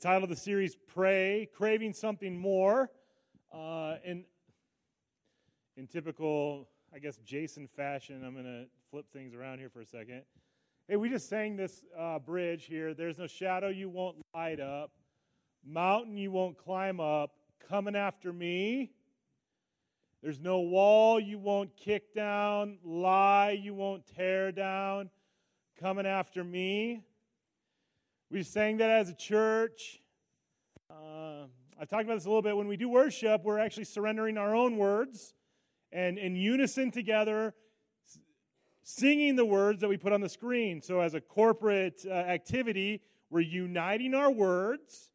title of the series, Pray, Craving Something More. Uh, in, in typical, I guess, Jason fashion, I'm going to flip things around here for a second. Hey, we just sang this uh, bridge here. There's no shadow you won't light up, mountain you won't climb up, coming after me. There's no wall you won't kick down, lie you won't tear down, coming after me. We sang that as a church. Uh, I've talked about this a little bit. When we do worship, we're actually surrendering our own words and in unison together, singing the words that we put on the screen. So, as a corporate uh, activity, we're uniting our words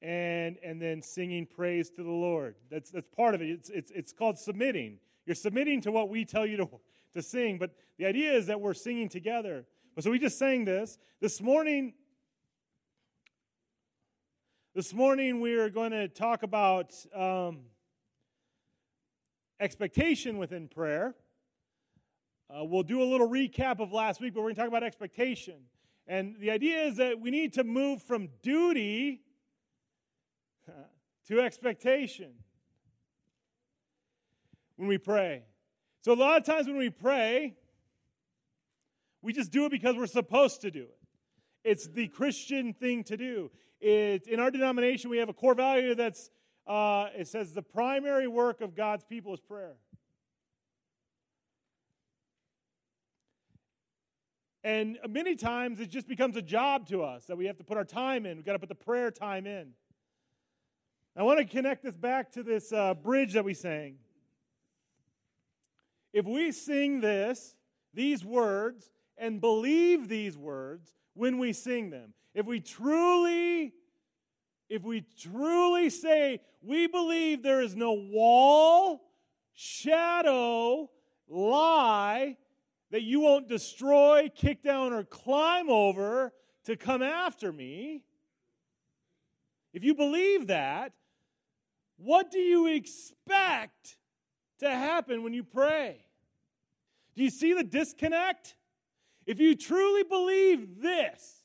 and, and then singing praise to the Lord. That's, that's part of it. It's, it's, it's called submitting. You're submitting to what we tell you to, to sing, but the idea is that we're singing together. So we just sang this. This morning, this morning, we are going to talk about um, expectation within prayer. Uh, we'll do a little recap of last week, but we're going to talk about expectation. And the idea is that we need to move from duty to expectation when we pray. So, a lot of times when we pray, we just do it because we're supposed to do it. It's the Christian thing to do. It, in our denomination, we have a core value that's, uh, it says, the primary work of God's people is prayer. And many times it just becomes a job to us that we have to put our time in. We've got to put the prayer time in. I want to connect this back to this uh, bridge that we sang. If we sing this, these words, and believe these words when we sing them, if we truly if we truly say we believe there is no wall, shadow, lie that you won't destroy, kick down, or climb over to come after me, if you believe that, what do you expect to happen when you pray? Do you see the disconnect? If you truly believe this,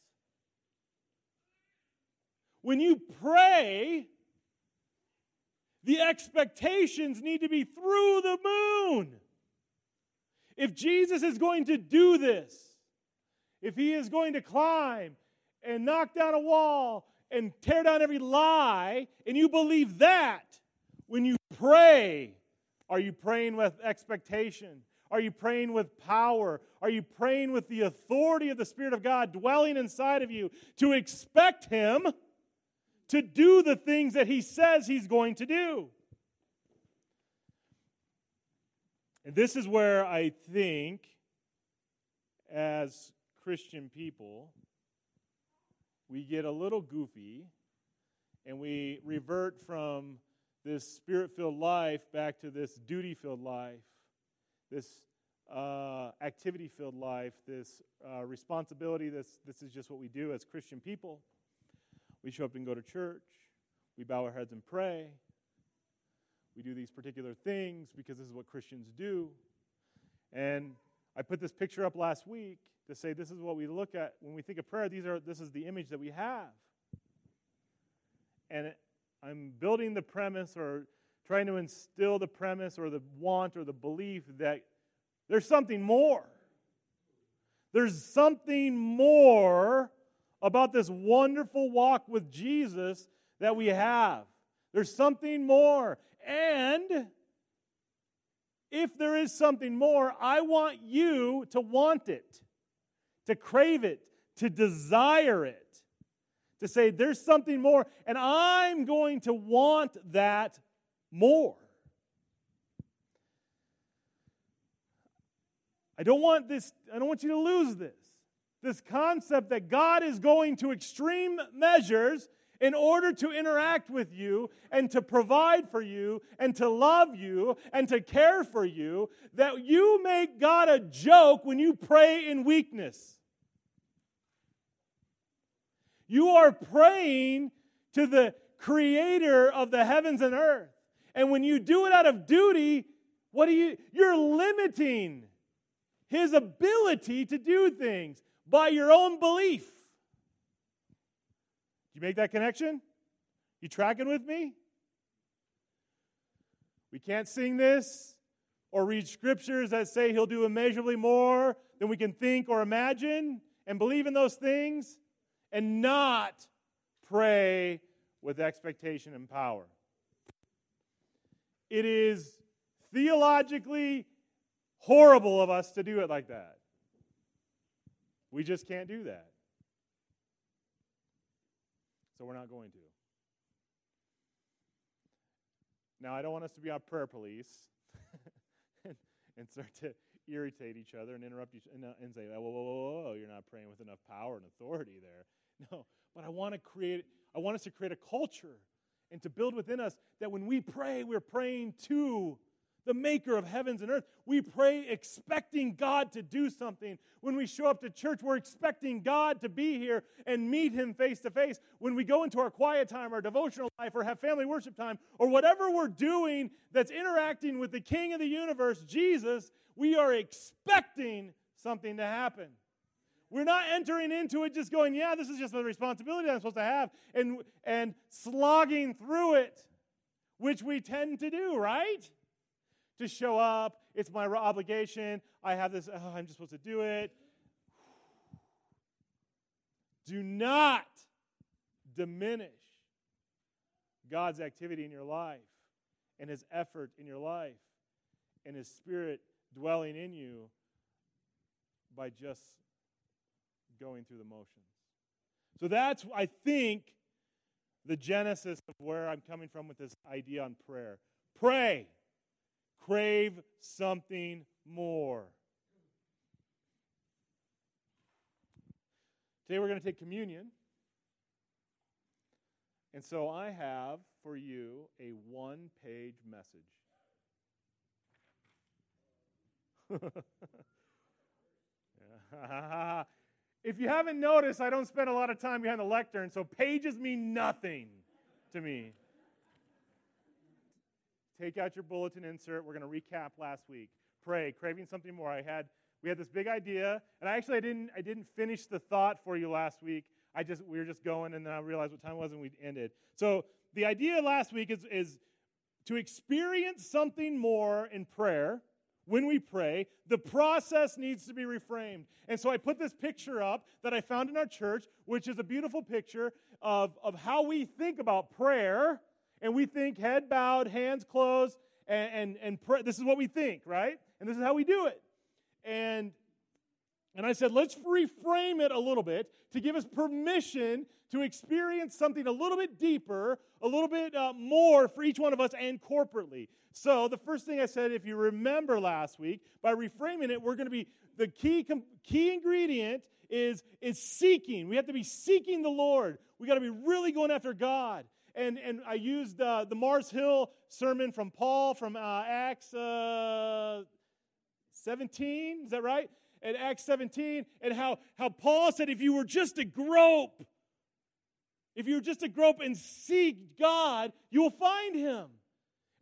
when you pray, the expectations need to be through the moon. If Jesus is going to do this, if he is going to climb and knock down a wall and tear down every lie, and you believe that, when you pray, are you praying with expectation? Are you praying with power? Are you praying with the authority of the Spirit of God dwelling inside of you to expect Him to do the things that he says he's going to do. And this is where I think, as Christian people, we get a little goofy and we revert from this spirit filled life back to this duty filled life, this uh, activity filled life, this uh, responsibility. This, this is just what we do as Christian people. We show up and go to church. We bow our heads and pray. We do these particular things because this is what Christians do. And I put this picture up last week to say this is what we look at when we think of prayer. These are this is the image that we have. And I'm building the premise or trying to instill the premise or the want or the belief that there's something more. There's something more about this wonderful walk with Jesus that we have. There's something more. And if there is something more, I want you to want it, to crave it, to desire it, to say, there's something more, and I'm going to want that more. I don't want this, I don't want you to lose this this concept that God is going to extreme measures in order to interact with you and to provide for you and to love you and to care for you, that you make God a joke when you pray in weakness. You are praying to the creator of the heavens and earth. And when you do it out of duty, what do you you're limiting his ability to do things by your own belief. Do you make that connection? You tracking with me? We can't sing this or read scriptures that say he'll do immeasurably more than we can think or imagine and believe in those things and not pray with expectation and power. It is theologically horrible of us to do it like that. We just can't do that. So we're not going to. Now, I don't want us to be our prayer police and, start to irritate each other and interrupt each and, uh, and say, whoa, whoa, whoa, whoa, you're not praying with enough power and authority there. No, but I want to create, I want us to create a culture and to build within us that when we pray, we're praying to the maker of heavens and earth. We pray expecting God to do something. When we show up to church, we're expecting God to be here and meet Him face to face. When we go into our quiet time, our devotional life, or have family worship time, or whatever we're doing that's interacting with the King of the universe, Jesus, we are expecting something to happen. We're not entering into it just going, yeah, this is just the responsibility I'm supposed to have, and, and slogging through it, which we tend to do, right? to show up. It's my obligation. I have this, oh, I'm just supposed to do it. Do not diminish God's activity in your life and his effort in your life and his spirit dwelling in you by just going through the motions. So that's, I think, the genesis of where I'm coming from with this idea on prayer. Pray crave something more. Today we're going to take communion. And so I have for you a one page message. if you haven't noticed, I don't spend a lot of time behind the lectern, so pages mean nothing to me. Take out your bulletin insert. We're going to recap last week. Pray, craving something more. I had we had this big idea, and I actually I didn't I didn't finish the thought for you last week. I just we were just going, and then I realized what time it was, and we ended. So the idea last week is is to experience something more in prayer. When we pray, the process needs to be reframed. And so I put this picture up that I found in our church, which is a beautiful picture of, of how we think about prayer and we think head bowed, hands closed, and, and, and pray. this is what we think, right? And this is how we do it. And, and I said, let's reframe it a little bit to give us permission to experience something a little bit deeper, a little bit uh, more for each one of us and corporately. So, the first thing I said, if you remember last week, by reframing it, we're going to be the key, key ingredient is, is seeking. We have to be seeking the Lord. We got to be really going after God. And, and I used uh, the Mars Hill sermon from Paul from uh, Acts uh, 17. Is that right? At Acts 17, and how, how Paul said, if you were just to grope, if you were just to grope and seek God, you will find him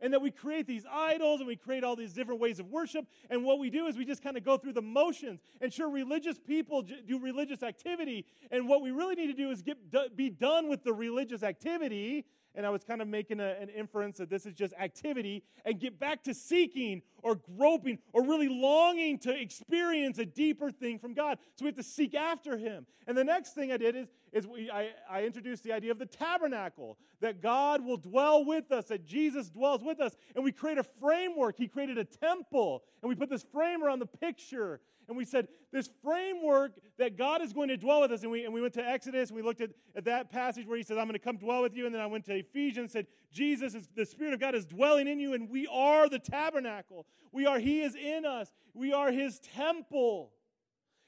and that we create these idols and we create all these different ways of worship. And what we do is we just kind of go through the motions. And sure, religious people do religious activity. And what we really need to do is get, be done with the religious activity and I was kind of making a, an inference that this is just activity, and get back to seeking or groping or really longing to experience a deeper thing from God. So we have to seek after Him. And the next thing I did is, is we, I, I introduced the idea of the tabernacle, that God will dwell with us, that Jesus dwells with us, and we create a framework. He created a temple, and we put this frame around the picture and we said this framework that God is going to dwell with us. And we, and we went to Exodus and we looked at, at that passage where he says, I'm going to come dwell with you. And then I went to Ephesians and said, Jesus is the Spirit of God is dwelling in you, and we are the tabernacle. We are, He is in us. We are His temple.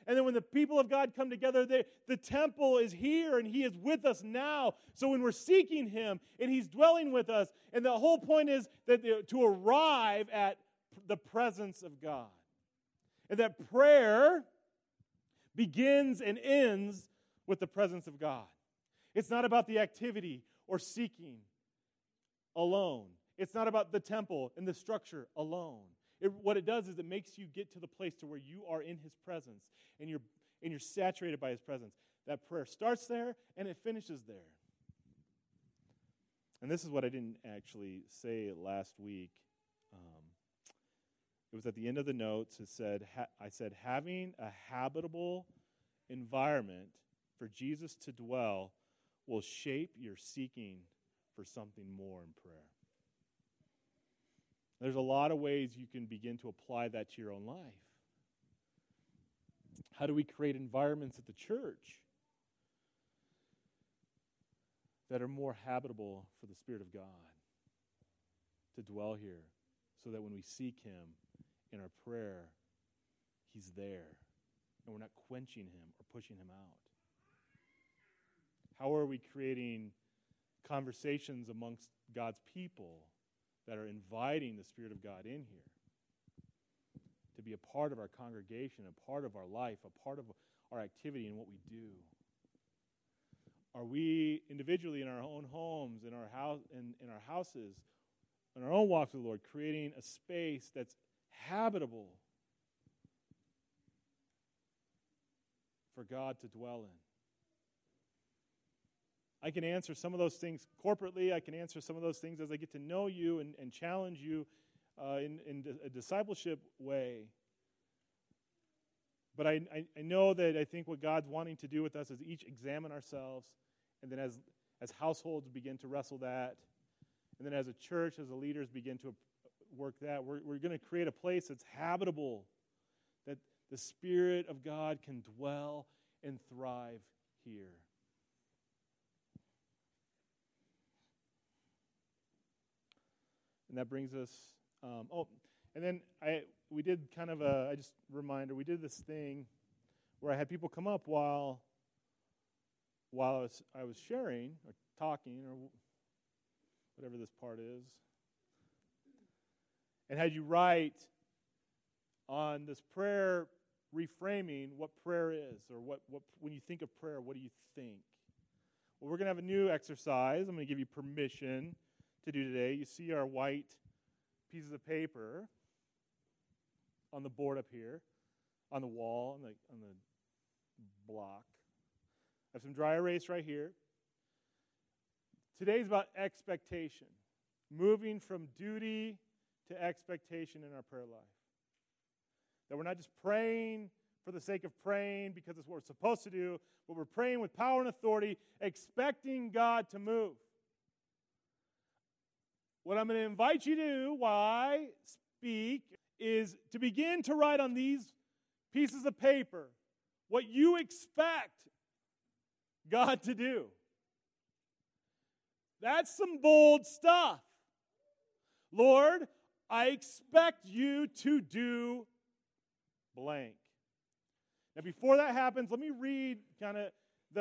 And then when the people of God come together, they, the temple is here and He is with us now. So when we're seeking Him and He's dwelling with us, and the whole point is that to arrive at the presence of God. And that prayer begins and ends with the presence of God. It's not about the activity or seeking alone. It's not about the temple and the structure alone. It, what it does is it makes you get to the place to where you are in his presence and you're and you're saturated by his presence. That prayer starts there and it finishes there. and this is what I didn't actually say last week. Um, it was at the end of the notes. It said, ha- I said, having a habitable environment for Jesus to dwell will shape your seeking for something more in prayer. There's a lot of ways you can begin to apply that to your own life. How do we create environments at the church that are more habitable for the Spirit of God to dwell here so that when we seek Him prayer, He's there and we're not quenching Him or pushing Him out? How are we creating conversations amongst God's people that are inviting the Spirit of God in here to be a part of our congregation, a part of our life, a part of our activity and what we do? Are we individually in our own homes, in our house, in, in our houses, in our own walks with the Lord, creating a space that's habitable for God to dwell in? I can answer some of those things corporately. I can answer some of those things as I get to know you and, and challenge you uh, in, in a discipleship way. But I, I, I know that I think what God's wanting to do with us is each examine ourselves, and then as, as households begin to wrestle that, and then as a church, as the leaders begin to work that, we're, we're going to create a place that's habitable, that the Spirit of God can dwell and thrive here. And that brings us, um, oh, and then I we did kind of a, I just reminder, we did this thing where I had people come up while while I was, I was sharing or talking or whatever this part is, and had you write on this prayer reframing what prayer is or what, what when you think of prayer, what do you think? Well, we're going to have a new exercise. I'm going to give you permission to do today. You see our white pieces of paper on the board up here, on the wall, on the, on the block. I have some dry erase right here. Today's about expectation, moving from duty to expectation in our prayer life. That we're not just praying for the sake of praying because it's what we're supposed to do, but we're praying with power and authority, expecting God to move. What I'm going to invite you to do while I speak is to begin to write on these pieces of paper what you expect God to do. That's some bold stuff. Lord, I expect you to do blank. Now, before that happens, let me read kind of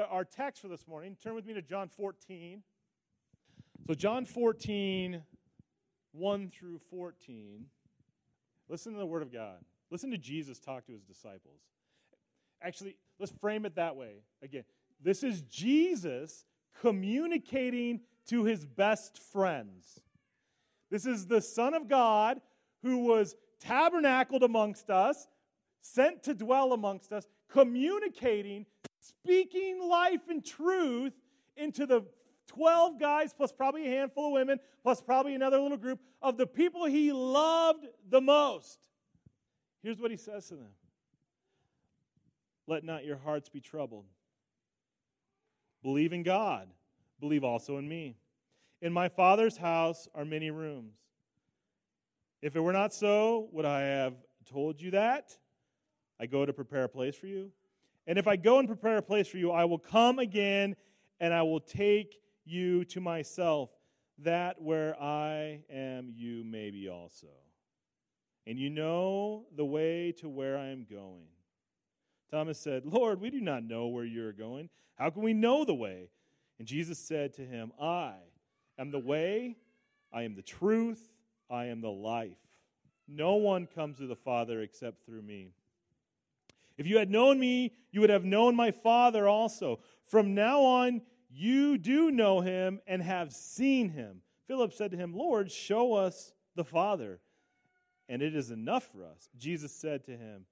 our text for this morning. Turn with me to John 14. So, John 14, 1 through 14. Listen to the Word of God. Listen to Jesus talk to his disciples. Actually, let's frame it that way. Again, this is Jesus communicating to his best friends. This is the Son of God who was tabernacled amongst us, sent to dwell amongst us, communicating, speaking life and truth into the 12 guys, plus probably a handful of women, plus probably another little group of the people he loved the most. Here's what he says to them Let not your hearts be troubled. Believe in God, believe also in me. In my Father's house are many rooms. If it were not so, would I have told you that? I go to prepare a place for you. And if I go and prepare a place for you, I will come again and I will take you to myself, that where I am, you may be also. And you know the way to where I am going. Thomas said, Lord, we do not know where you are going. How can we know the way? And Jesus said to him, I am the way, I am the truth, I am the life. No one comes to the Father except through me. If you had known me, you would have known my Father also. From now on, you do know him and have seen him. Philip said to him, Lord, show us the Father, and it is enough for us. Jesus said to him,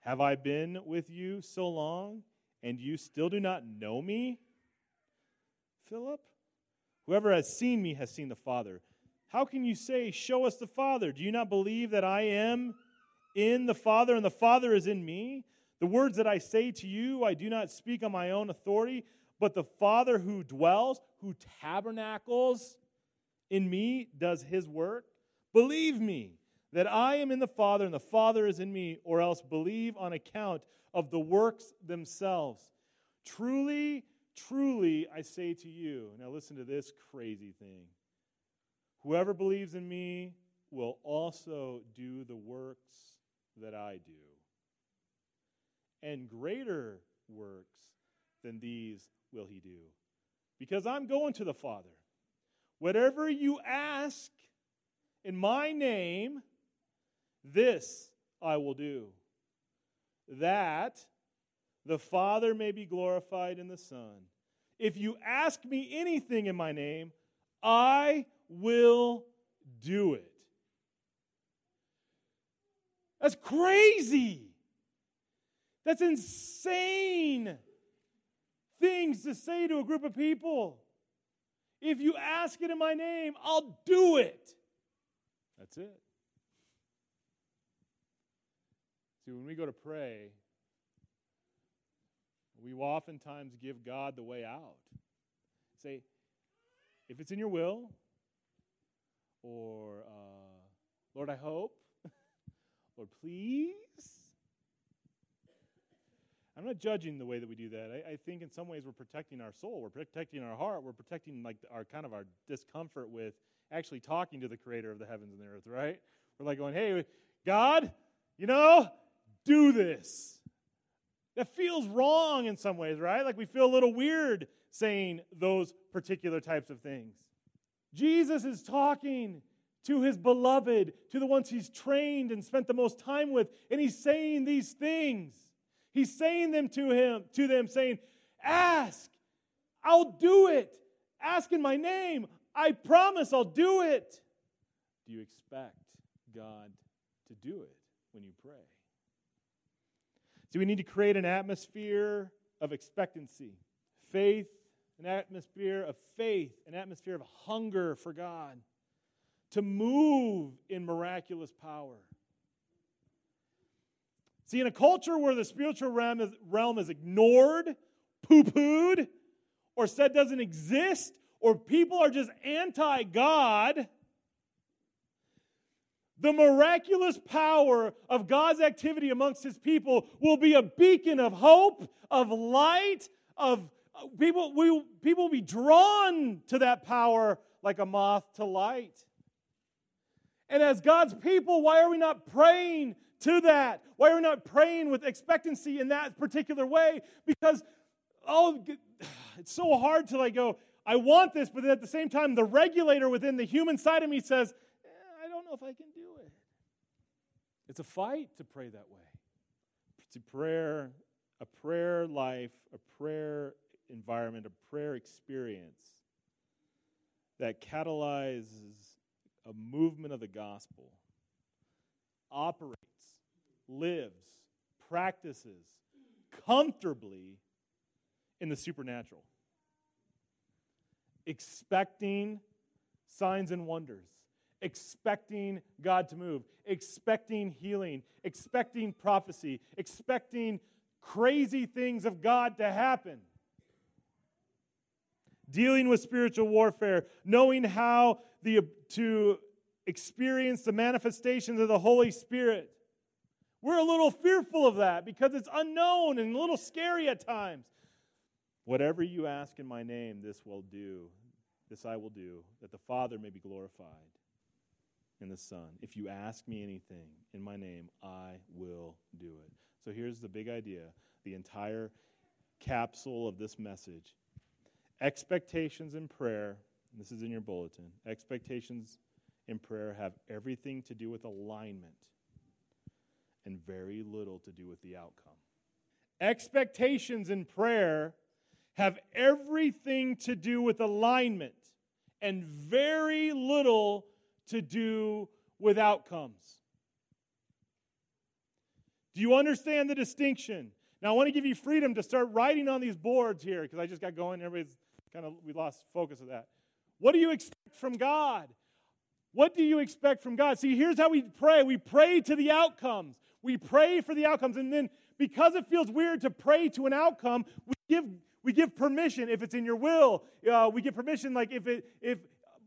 Have I been with you so long, and you still do not know me? Philip, Whoever has seen me has seen the Father. How can you say, Show us the Father? Do you not believe that I am in the Father and the Father is in me? The words that I say to you, I do not speak on my own authority, but the Father who dwells, who tabernacles in me, does his work. Believe me that I am in the Father and the Father is in me, or else believe on account of the works themselves. Truly, truly, I say to you, now listen to this crazy thing. Whoever believes in me will also do the works that I do. And greater works than these will he do. Because I'm going to the Father. Whatever you ask in my name, this I will do, that the Father may be glorified in the Son. If you ask me anything in my name, I will do it. That's crazy. That's insane things to say to a group of people. If you ask it in my name, I'll do it. That's it. See, when we go to pray, we oftentimes give God the way out. Say, if it's in your will, or uh, Lord, I hope, Lord, please. I'm not judging the way that we do that. I, I, think in some ways we're protecting our soul, we're protecting our heart, we're protecting like our kind of our discomfort with actually talking to the creator of the heavens and the earth, right? We're like going, hey, God, you know, do this. That feels wrong in some ways, right? Like we feel a little weird saying those particular types of things. Jesus is talking to his beloved, to the ones he's trained and spent the most time with, and he's saying these things. He's saying them to him, to them, saying, Ask, I'll do it. Ask in my name. I promise I'll do it. Do you expect God to do it when you pray? See, we need to create an atmosphere of expectancy, faith, an atmosphere of faith, an atmosphere of hunger for God, to move in miraculous power. See, in a culture where the spiritual realm is, realm is ignored, poo pooed, or said doesn't exist, or people are just anti God, the miraculous power of God's activity amongst his people will be a beacon of hope, of light, of people, we, people will be drawn to that power like a moth to light. And as God's people, why are we not praying to that? Why are we not praying with expectancy in that particular way? Because, oh, it's so hard to like go, I want this, but at the same time, the regulator within the human side of me says, eh, I don't know if I can. It's a fight to pray that way. To prayer, a prayer life, a prayer environment, a prayer experience that catalyzes a movement of the gospel, operates, lives, practices comfortably in the supernatural, expecting signs and wonders, expecting God to move, expecting healing, expecting prophecy, expecting crazy things of God to happen. Dealing with spiritual warfare, knowing how the, to experience the manifestations of the Holy Spirit. We're a little fearful of that because it's unknown and a little scary at times. Whatever you ask in my name, this will do. This I will do, that the Father may be glorified in the Son. If you ask me anything in my name, I will do it. So here's the big idea the entire capsule of this message expectations in prayer. This is in your bulletin. Expectations in prayer have everything to do with alignment and very little to do with the outcome. Expectations in prayer have everything to do with alignment and very little to do with outcomes. Do you understand the distinction? Now, I want to give you freedom to start writing on these boards here because I just got going. Everybody's kind of, we lost focus of that. What do you expect from God? What do you expect from God? See, here's how we pray we pray to the outcomes. We pray for the outcomes. And then, because it feels weird to pray to an outcome, we give, we give permission if it's in your will. Uh, we give permission, like if it, if,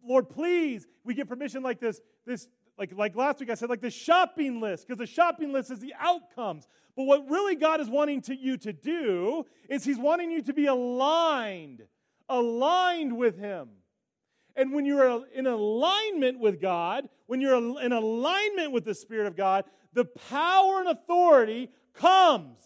Lord, please, we get permission like this, this like, like last week I said, like the shopping list, because the shopping list is the outcomes. But what really God is wanting to, you to do is He's wanting you to be aligned, aligned with Him. And when you're uh, in alignment with God, when you're in alignment with the Spirit of God, the power and authority comes,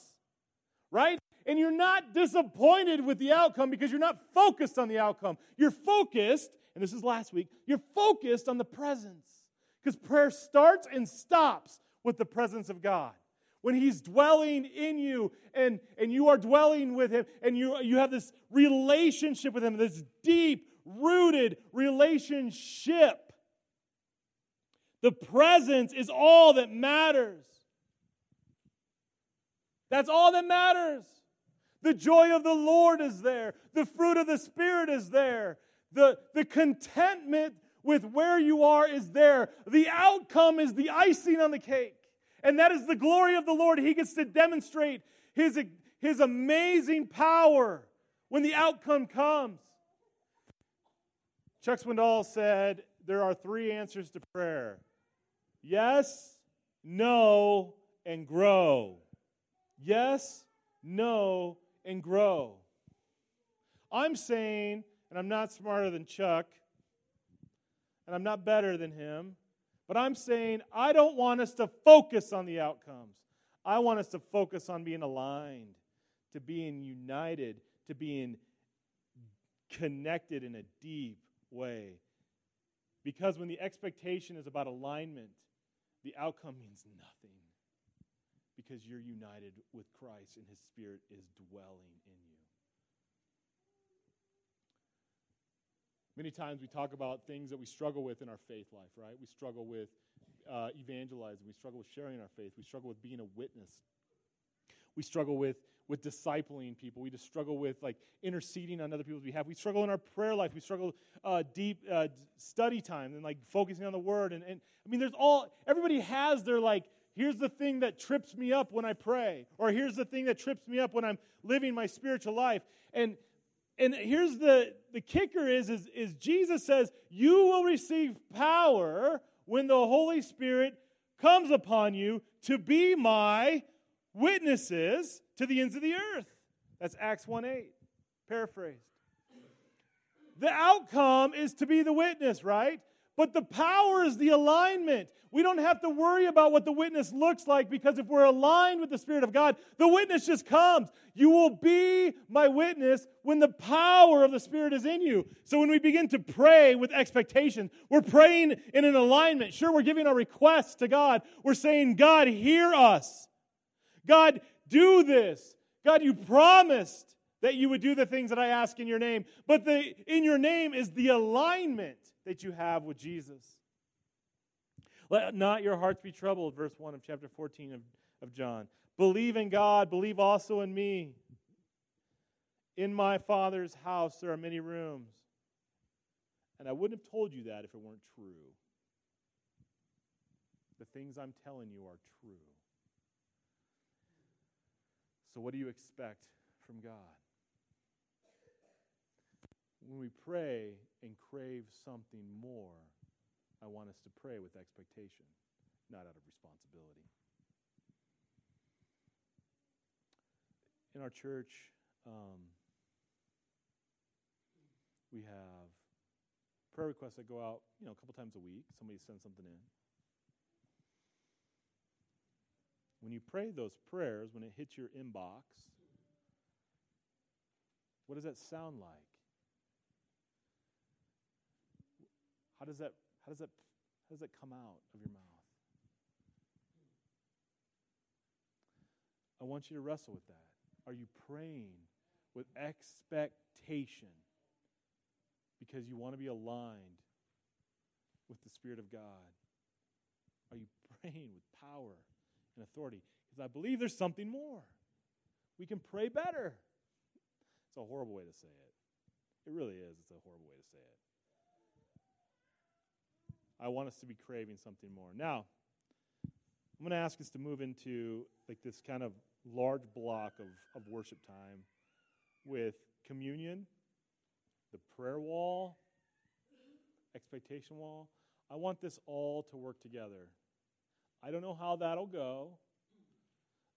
right? And you're not disappointed with the outcome because you're not focused on the outcome. You're focused, and this is last week, you're focused on the presence. Because prayer starts and stops with the presence of God. When He's dwelling in you and, and you are dwelling with Him and you, you have this relationship with Him, this deep, rooted relationship. The presence is all that matters. That's all that matters. The joy of the Lord is there. The fruit of the Spirit is there. The, the contentment with where you are is there. The outcome is the icing on the cake. And that is the glory of the Lord. He gets to demonstrate his, his amazing power when the outcome comes. Chuck Swindoll said there are three answers to prayer yes, no, and grow. Yes, no, and grow. I'm saying, and I'm not smarter than Chuck, and I'm not better than him, but I'm saying I don't want us to focus on the outcomes. I want us to focus on being aligned, to being united, to being connected in a deep way. Because when the expectation is about alignment, the outcome means nothing. Because you're united with Christ and His Spirit is dwelling in you. Many times we talk about things that we struggle with in our faith life, right? We struggle with uh, evangelizing. We struggle with sharing our faith. We struggle with being a witness. We struggle with, with discipling people. We just struggle with like interceding on other people's behalf. We struggle in our prayer life. We struggle uh, deep uh, study time and like focusing on the word. And, and I mean, there's all, everybody has their like, here's the thing that trips me up when I pray, or here's the thing that trips me up when I'm living my spiritual life. And and here's the, the kicker is, is, is Jesus says, You will receive power when the Holy Spirit comes upon you to be my witnesses to the ends of the earth. That's Acts 1 8, paraphrased. The outcome is to be the witness, right? But the power is the alignment. We don't have to worry about what the witness looks like because if we're aligned with the Spirit of God, the witness just comes. You will be my witness when the power of the Spirit is in you. So when we begin to pray with expectation, we're praying in an alignment. Sure, we're giving our requests to God. We're saying, God, hear us. God, do this. God, you promised that you would do the things that I ask in your name. But the in your name is the alignment that you have with Jesus. Let not your hearts be troubled, verse 1 of chapter 14 of, of John. Believe in God, believe also in me. In my Father's house there are many rooms. And I wouldn't have told you that if it weren't true. The things I'm telling you are true. So, what do you expect from God? When we pray and crave something more, I want us to pray with expectation, not out of responsibility. In our church, um, we have prayer requests that go out, you know, a couple times a week. Somebody sends something in. When you pray those prayers, when it hits your inbox, what does that sound like? How does that how does that, how does that come out of your mouth? I want you to wrestle with that. Are you praying with expectation because you want to be aligned with the Spirit of God? Are you praying with power and authority? Because I believe there's something more. We can pray better. It's a horrible way to say it. It really is. It's a horrible way to say it. I want us to be craving something more. Now, I'm going to ask us to move into like this kind of large block of, of worship time with communion, the prayer wall, expectation wall. I want this all to work together. I don't know how that'll go.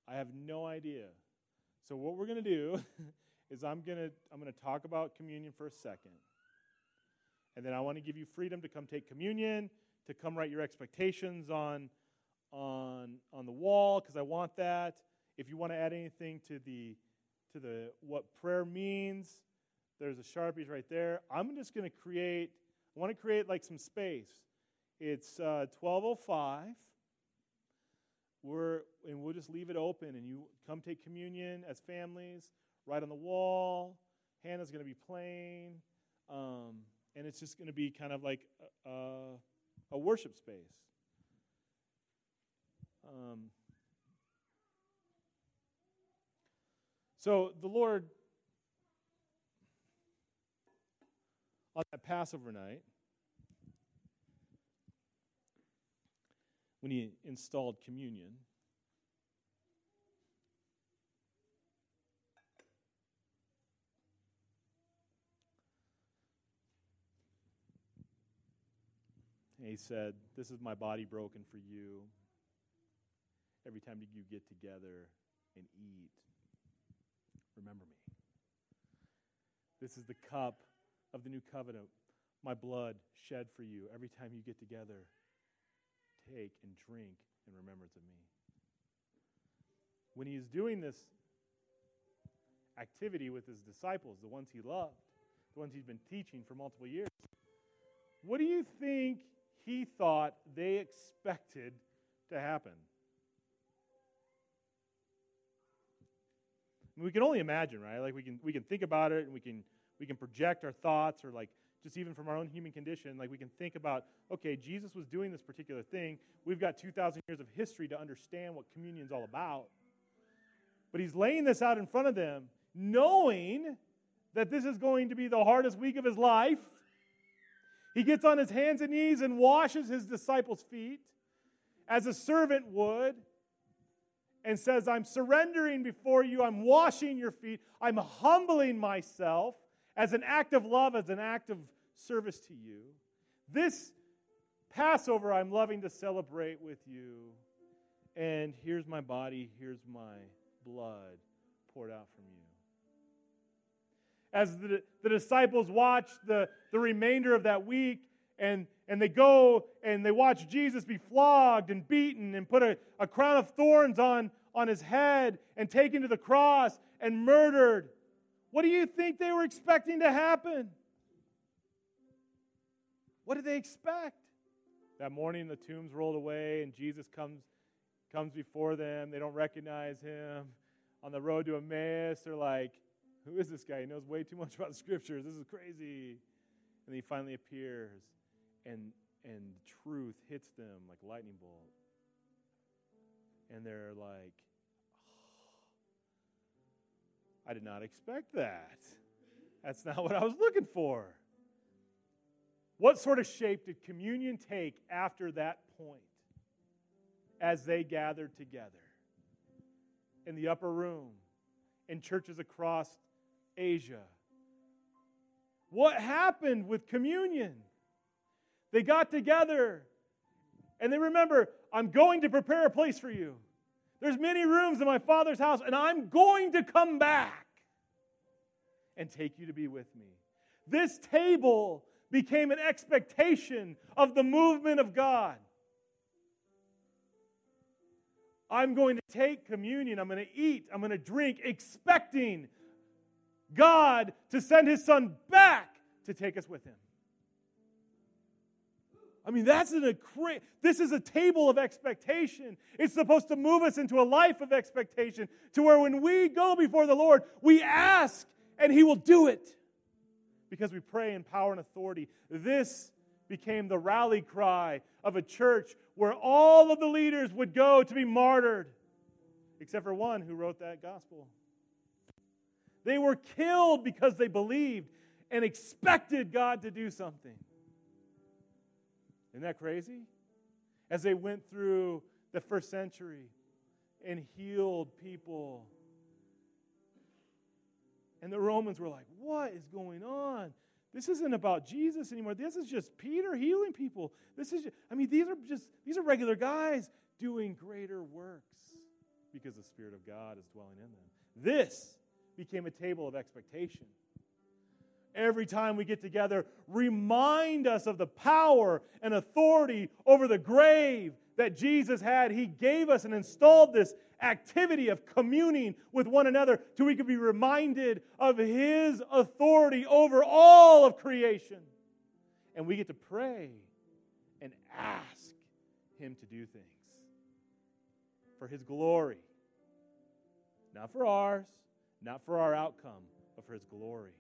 I have no idea. So what we're going to do is I'm going to I'm going to talk about communion for a second. And then I want to give you freedom to come take communion, to come write your expectations on on on the wall because I want that. If you want to add anything to the to the what prayer means, there's a Sharpies right there. I'm just going to create I want to create like some space. It's uh, 1205. We're, and we'll just leave it open, and you come take communion as families, right on the wall. Hannah's going to be playing, um, and it's just going to be kind of like a, a worship space. Um, so the Lord, on that Passover night, when he installed communion. He said, This is my body broken for you. Every time you get together and eat, remember me. This is the cup of the new covenant, my blood shed for you. Every time you get together, take and drink in remembrance of me. When he's doing this activity with his disciples, the ones he loved, the ones he's been teaching for multiple years, what do you think he thought they expected to happen? We can only imagine, right? Like we can we can think about it and we can we can project our thoughts or like just even from our own human condition, like we can think about, okay, Jesus was doing this particular thing. We've got 2,000 years of history to understand what communion's all about. But he's laying this out in front of them, knowing that this is going to be the hardest week of his life. He gets on his hands and knees and washes his disciples' feet as a servant would and says, I'm surrendering before you. I'm washing your feet. I'm humbling myself as an act of love, as an act of service to you. This Passover I'm loving to celebrate with you. And here's my body, here's my blood poured out from you. As the, the disciples watch the, the remainder of that week, and, and they go and they watch Jesus be flogged and beaten and put a, a crown of thorns on, on his head and taken to the cross and murdered. What do you think they were expecting to happen? What did they expect? That morning, the tombs rolled away, and Jesus comes, comes before them. They don't recognize him. On the road to Emmaus, they're like, Who is this guy? He knows way too much about the scriptures. This is crazy. And he finally appears, and, and truth hits them like lightning bolt. And they're like, oh, I did not expect that. That's not what I was looking for. What sort of shape did communion take after that point as they gathered together in the upper room, in churches across Asia? What happened with communion? They got together and they remember, I'm going to prepare a place for you. There's many rooms in my father's house, and I'm going to come back and take you to be with me. This table became an expectation of the movement of God. I'm going to take communion, I'm going to eat, I'm going to drink, expecting God to send his son back to take us with him. I mean, that's an a this is a table of expectation. It's supposed to move us into a life of expectation to where when we go before the Lord, we ask and he will do it because we pray in power and authority. This became the rally cry of a church where all of the leaders would go to be martyred, except for one who wrote that gospel. They were killed because they believed and expected God to do something. Isn't that crazy? As they went through the first century and healed people. And the Romans were like, What is going on? This isn't about Jesus anymore. This is just Peter healing people. This is, just, I mean, these are just, these are regular guys doing greater works because the Spirit of God is dwelling in them. This became a table of expectation. Every time we get together, remind us of the power and authority over the grave that Jesus had. He gave us and installed this activity of communing with one another till we could be reminded of His authority over all of creation. And we get to pray and ask Him to do things for His glory. Not for ours, not for our outcome, but for His glory.